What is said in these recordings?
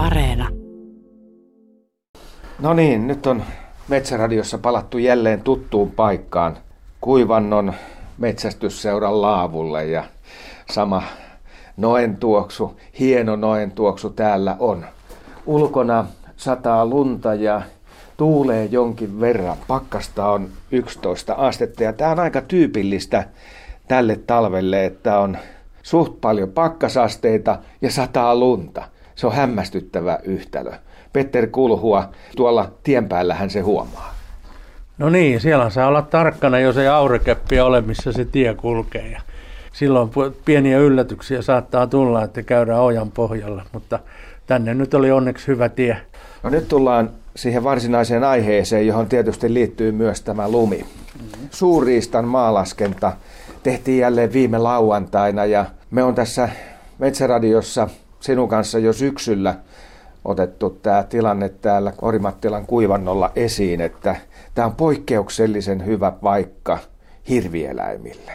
Areena. No niin, nyt on Metsäradiossa palattu jälleen tuttuun paikkaan Kuivannon metsästysseuran laavulle ja sama noen tuoksu, hieno noen tuoksu täällä on. Ulkona sataa lunta ja tuulee jonkin verran. Pakkasta on 11 astetta ja tämä on aika tyypillistä tälle talvelle, että on suht paljon pakkasasteita ja sataa lunta. Se on hämmästyttävä yhtälö. Petter Kulhua, tuolla tien päällähän se huomaa. No niin, siellä saa olla tarkkana, jos ei aurekeppi ole, missä se tie kulkee. Ja silloin pieniä yllätyksiä saattaa tulla, että käydään ojan pohjalla, mutta tänne nyt oli onneksi hyvä tie. No nyt tullaan siihen varsinaiseen aiheeseen, johon tietysti liittyy myös tämä lumi. Mm-hmm. Suuriistan maalaskenta tehtiin jälleen viime lauantaina ja me on tässä Metsäradiossa sinun kanssa jo syksyllä otettu tämä tilanne täällä Orimattilan kuivannolla esiin, että tämä on poikkeuksellisen hyvä paikka hirvieläimille.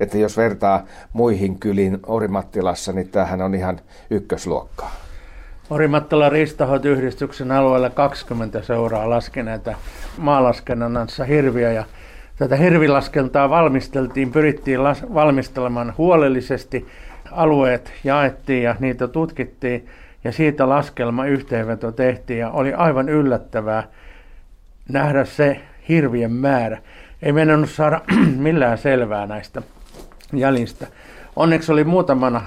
Että jos vertaa muihin kyliin Orimattilassa, niin tämähän on ihan ykkösluokkaa. Orimattilan riistahoitoyhdistyksen alueella 20 seuraa laskeneita maalaskennannassa hirviä ja tätä hirvilaskentaa valmisteltiin, pyrittiin las- valmistelemaan huolellisesti. Alueet jaettiin ja niitä tutkittiin ja siitä laskelma yhteenveto tehtiin ja oli aivan yllättävää nähdä se hirvien määrä. Ei mennyt saada millään selvää näistä jäljistä. Onneksi oli muutamana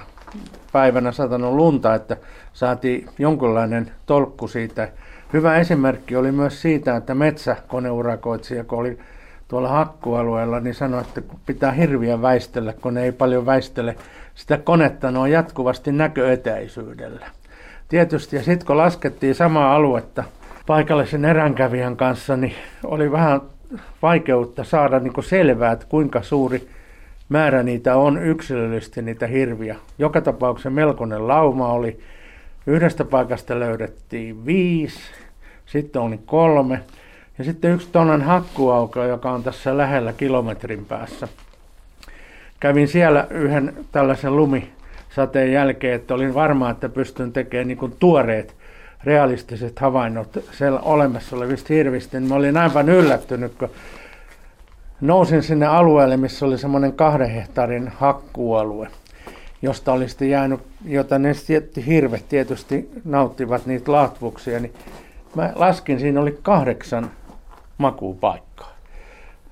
päivänä satanut lunta, että saatiin jonkinlainen tolkku siitä. Hyvä esimerkki oli myös siitä, että metsäkoneurakoitsija, kun oli tuolla hakkualueella, niin sanoi, että pitää hirviä väistellä, kun ne ei paljon väistele sitä konetta, ne on jatkuvasti näköetäisyydellä. Tietysti, ja sitten kun laskettiin samaa aluetta paikallisen eränkävijän kanssa, niin oli vähän vaikeutta saada niin selvää, että kuinka suuri määrä niitä on yksilöllisesti niitä hirviä. Joka tapauksessa melkoinen lauma oli. Yhdestä paikasta löydettiin viisi, sitten oli kolme ja sitten yksi tonnan hakkuauko, joka on tässä lähellä kilometrin päässä. Kävin siellä yhden tällaisen lumisateen jälkeen, että olin varma, että pystyn tekemään niin kuin tuoreet realistiset havainnot siellä olemassa olevista hirvistä. Niin mä olin aivan yllättynyt, kun nousin sinne alueelle, missä oli semmoinen kahden hehtaarin hakkualue, josta oli sitten jäänyt, jota ne hirvet tietysti nauttivat niitä latvuksia, niin mä laskin, siinä oli kahdeksan makuupaikkaa.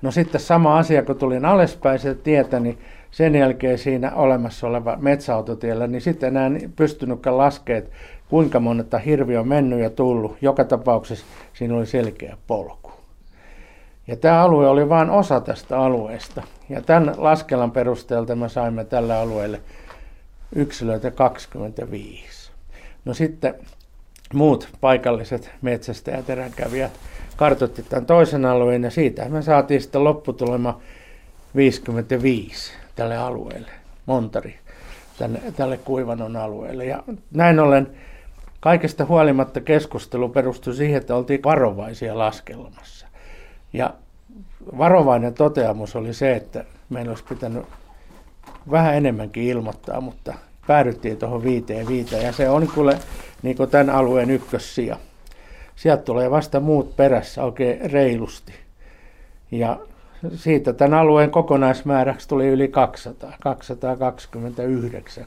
No sitten sama asia, kun tulin alaspäin se tietä, niin sen jälkeen siinä olemassa oleva metsäautotiellä, niin sitten enää pystynytkään laskeet, kuinka monetta hirvi on mennyt ja tullut. Joka tapauksessa siinä oli selkeä polku. Ja tämä alue oli vain osa tästä alueesta. Ja tämän laskelman perusteelta me saimme tällä alueelle yksilöitä 25. No sitten muut paikalliset metsästäjät, eräkävijät kartoitti tämän toisen alueen ja siitä me saatiin sitten lopputulema 55 tälle alueelle, Montari, tälle, tälle Kuivanon alueelle. Ja näin ollen kaikesta huolimatta keskustelu perustui siihen, että oltiin varovaisia laskelmassa. Ja varovainen toteamus oli se, että meidän olisi pitänyt vähän enemmänkin ilmoittaa, mutta päädyttiin tuohon viiteen viiteen ja se on kuule niin kuin tämän alueen ykkössija. Sieltä tulee vasta muut perässä oikein reilusti. Ja siitä tämän alueen kokonaismääräksi tuli yli 200, 229.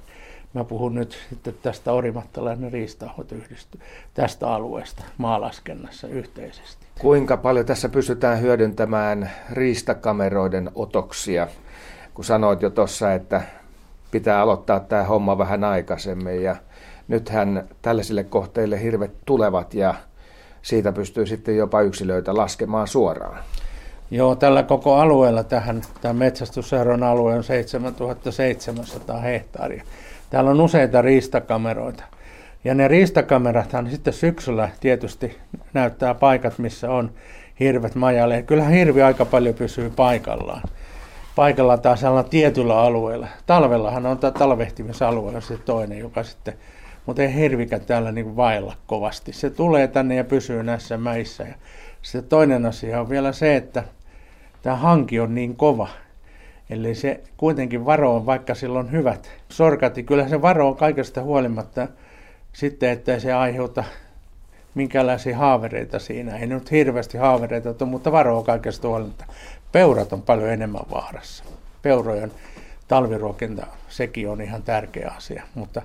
Mä puhun nyt sitten tästä Orimattalainen riistahoitoyhdistys tästä alueesta maalaskennassa yhteisesti. Kuinka paljon tässä pystytään hyödyntämään riistakameroiden otoksia? Kun sanoit jo tuossa, että pitää aloittaa tämä homma vähän aikaisemmin ja nythän tällaisille kohteille hirvet tulevat ja siitä pystyy sitten jopa yksilöitä laskemaan suoraan. Joo, tällä koko alueella tähän, tämä metsästysseuran alue on 7700 hehtaaria. Täällä on useita riistakameroita. Ja ne riistakamerathan sitten syksyllä tietysti näyttää paikat, missä on hirvet majalle. Kyllähän hirvi aika paljon pysyy paikallaan. Paikalla taas sellainen tietyllä alueella. Talvellahan on tämä talvehtimisalue se toinen, joka sitten, mutta ei hirvikä täällä niin vailla kovasti. Se tulee tänne ja pysyy näissä mäissä. Ja sitten toinen asia on vielä se, että tämä hanki on niin kova, Eli se kuitenkin varo on, vaikka sillä on hyvät sorkat, niin kyllä se varo on kaikesta huolimatta sitten ettei se aiheuta minkälaisia haavereita siinä. Ei nyt hirveästi haavereita ole, mutta varoa kaikesta huolimatta. Peurat on paljon enemmän vaarassa. Peurojen talviruokinta, sekin on ihan tärkeä asia. Mutta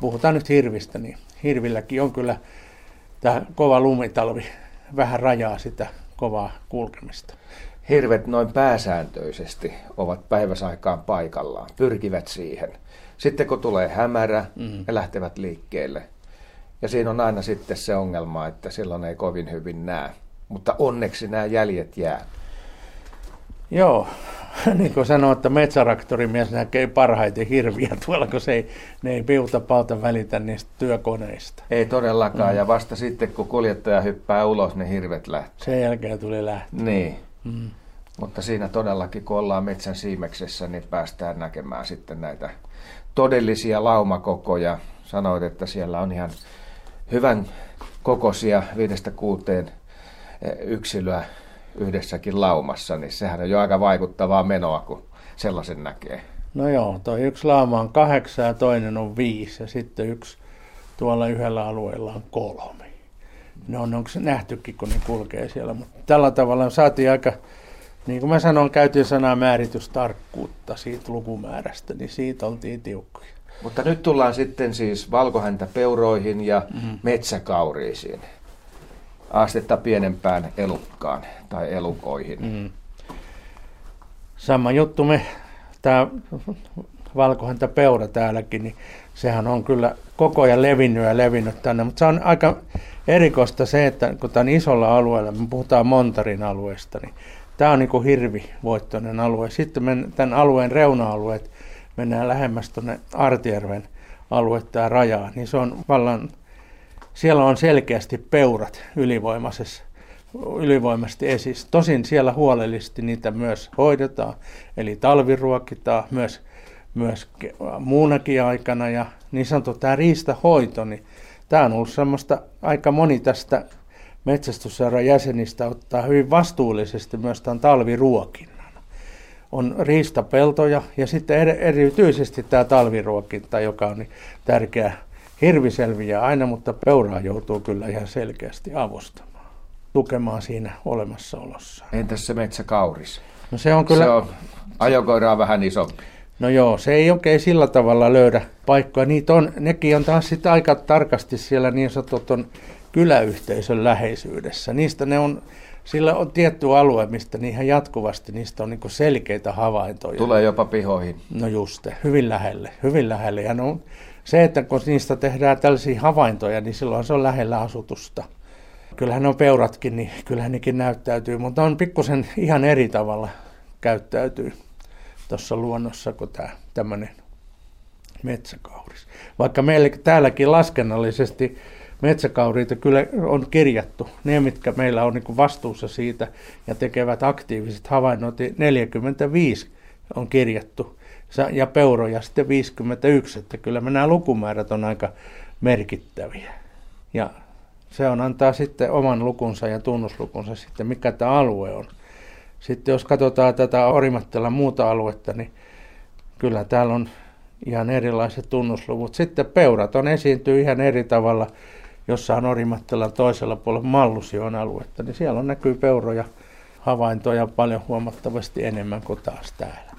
puhutaan nyt hirvistä, niin hirvilläkin on kyllä tämä kova lumitalvi vähän rajaa sitä kovaa kulkemista. Hirvet noin pääsääntöisesti ovat päiväsaikaan paikallaan, pyrkivät siihen. Sitten kun tulee hämärä, mm. lähtevät liikkeelle. Ja siinä on aina sitten se ongelma, että silloin ei kovin hyvin näe. Mutta onneksi nämä jäljet jää. Joo, niin kuin sanoin, että metsäraktorimies näkee parhaiten hirviä tuolla, kun se ei, ne ei piuta palta välitä niistä työkoneista. Ei todellakaan, mm. ja vasta sitten kun kuljettaja hyppää ulos, ne hirvet lähtee. Sen jälkeen tuli lähtö. Niin. Mm. Mutta siinä todellakin, kun ollaan metsän siimeksessä, niin päästään näkemään sitten näitä todellisia laumakokoja. Sanoit, että siellä on ihan hyvän kokoisia viidestä kuuteen eh, yksilöä yhdessäkin laumassa, niin sehän on jo aika vaikuttavaa menoa, kun sellaisen näkee. No joo, toi yksi lauma on kahdeksan ja toinen on viisi ja sitten yksi tuolla yhdellä alueella on kolme. Ne on, onko se nähtykin, kun ne kulkee siellä, mutta tällä tavalla saatiin aika, niin kuin mä sanoin, käytiin sanaa määritystarkkuutta siitä lukumäärästä, niin siitä oltiin tiukkoja. Mutta nyt tullaan sitten siis valkohäntäpeuroihin ja mm-hmm. metsäkauriisiin astetta pienempään elukkaan tai elukoihin. Mm. Sama juttu me, tämä valkohäntä peura täälläkin, niin sehän on kyllä koko ajan levinnyt ja levinnyt tänne, mutta se on aika erikoista se, että kun tämä on isolla alueella, me puhutaan Montarin alueesta, niin tämä on niin kuin hirvivoittoinen alue. Sitten me tämän alueen reuna-alueet mennään lähemmäs tuonne Artjärven aluetta ja rajaa, niin se on vallan siellä on selkeästi peurat ylivoimaisessa ylivoimasti esissä. Tosin siellä huolellisesti niitä myös hoidetaan, eli talviruokitaan myös, myös muunakin aikana. Ja niin sanottu tämä riistahoito, niin tämä on ollut semmoista, aika moni tästä metsästysseuran jäsenistä ottaa hyvin vastuullisesti myös tämän talviruokinnan. On riistapeltoja ja sitten erityisesti tämä talviruokinta, joka on niin tärkeä Hirvi selviää aina, mutta peuraa joutuu kyllä ihan selkeästi avustamaan, tukemaan siinä olemassaolossa. Entäs se metsäkauris? No se on kyllä... Se on ajokoiraa vähän isompi. No joo, se ei oikein sillä tavalla löydä paikkoja. Niitä on, nekin on taas sitten aika tarkasti siellä niin sanotun kyläyhteisön läheisyydessä. Niistä ne on, sillä on tietty alue, mistä niihin jatkuvasti niistä on niin selkeitä havaintoja. Tulee jopa pihoihin. No just, hyvin lähelle, hyvin lähelle. Ja ne on se, että kun niistä tehdään tällaisia havaintoja, niin silloin se on lähellä asutusta. Kyllähän on peuratkin, niin kyllähän nekin näyttäytyy, mutta on pikkusen ihan eri tavalla käyttäytyy tuossa luonnossa kuin tämä tämmöinen metsäkauris. Vaikka meillä täälläkin laskennallisesti metsäkauriita kyllä on kirjattu. Ne, mitkä meillä on niin vastuussa siitä ja tekevät aktiiviset havainnot, 45 niin on kirjattu ja peuroja sitten 51, että kyllä nämä lukumäärät on aika merkittäviä. Ja se on antaa sitten oman lukunsa ja tunnuslukunsa sitten, mikä tämä alue on. Sitten jos katsotaan tätä Orimattelan muuta aluetta, niin kyllä täällä on ihan erilaiset tunnusluvut. Sitten peurat on esiintyy ihan eri tavalla, jossa on Orimattelan toisella puolella Mallusion aluetta, niin siellä on näkyy peuroja havaintoja paljon huomattavasti enemmän kuin taas täällä.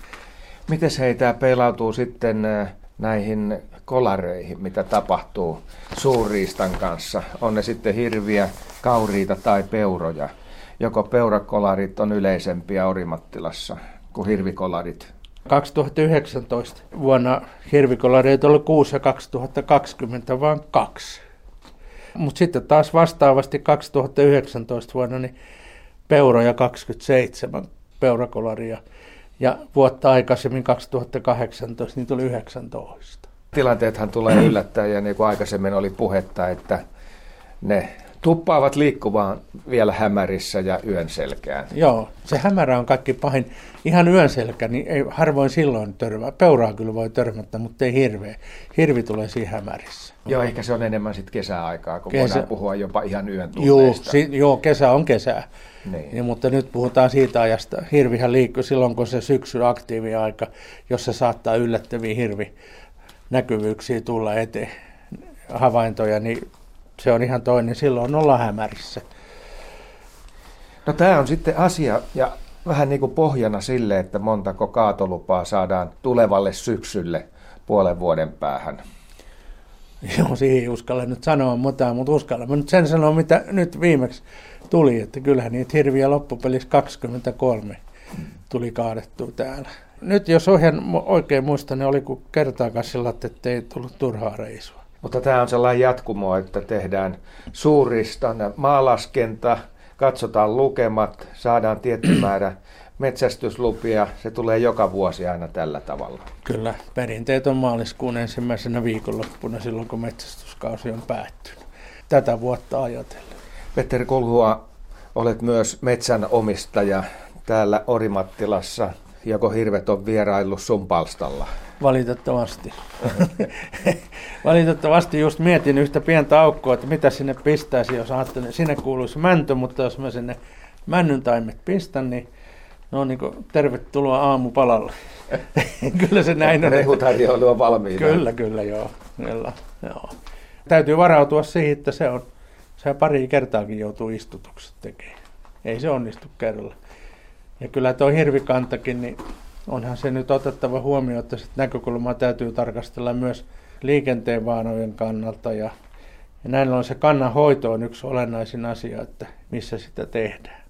Miten heitä peilautuu sitten äh, näihin kolareihin, mitä tapahtuu suurriistan kanssa? On ne sitten hirviä, kauriita tai peuroja. Joko peurakolarit on yleisempiä Orimattilassa kuin hirvikolarit? 2019 vuonna hirvikolareita oli 6 ja 2020 vain kaksi. Mutta sitten taas vastaavasti 2019 vuonna niin peuroja 27 peurakolaria ja vuotta aikaisemmin 2018 niin tuli 19. Tilanteethan tulee yllättäen ja niin kuin aikaisemmin oli puhetta, että ne tuppaavat liikkumaan vielä hämärissä ja yön selkään. Joo, se hämärä on kaikki pahin. Ihan yön selkä, niin ei harvoin silloin törmää. Peuraa kyllä voi törmätä, mutta ei hirveä. Hirvi tulee siinä hämärissä. Joo, ehkä se on enemmän sitten kesäaikaa, kun Kesä... voidaan puhua jopa ihan yön. Joo, si- joo, kesä on kesää. Niin. Ja, mutta nyt puhutaan siitä ajasta. Hirvihän liikkuu silloin, kun se syksy aktiivi-aika, jossa saattaa yllättäviä hirvi näkyvyyksiä tulla eteen. havaintoja, niin se on ihan toinen. Silloin ollaan hämärissä. No tämä on sitten asia ja vähän niin kuin pohjana sille, että montako kaatolupaa saadaan tulevalle syksylle puolen vuoden päähän. Joo, siihen ei uskalla nyt sanoa mutta, mutta uskalla. Mä nyt sen sanoa, mitä nyt viimeksi tuli, että kyllähän niitä hirviä loppupelissä 23 tuli kaadettua täällä. Nyt jos ohjan oikein muistan, niin oli kuin kertaakaan sillä, että ei tullut turhaa reisua. Mutta tämä on sellainen jatkumo, että tehdään suuristan maalaskenta, katsotaan lukemat, saadaan tietty määrä metsästyslupia. Se tulee joka vuosi aina tällä tavalla. Kyllä, perinteet on maaliskuun ensimmäisenä viikonloppuna silloin, kun metsästyskausi on päättynyt. Tätä vuotta ajatellen. Petteri Kolhua, olet myös metsänomistaja täällä Orimattilassa. Joko hirvet on vieraillut sun palstalla? Valitettavasti. Valitettavasti just mietin yhtä pientä aukkoa, että mitä sinne pistäisi, jos ajattelin, sinne kuuluisi mäntö, mutta jos mä sinne männyn taimet pistän, niin no niin kuin, tervetuloa aamupalalle. kyllä se näin on. Rehutarjoilu on valmiina. Kyllä, kyllä, joo. kyllä joo. Täytyy varautua siihen, että se on, se pari kertaakin joutuu istutukset tekemään. Ei se onnistu kerralla. Ja kyllä tuo hirvikantakin, niin onhan se nyt otettava huomioon, että näkökulmaa täytyy tarkastella myös liikenteen vaanojen kannalta. Ja, ja näin on se kannan hoito on yksi olennaisin asia, että missä sitä tehdään.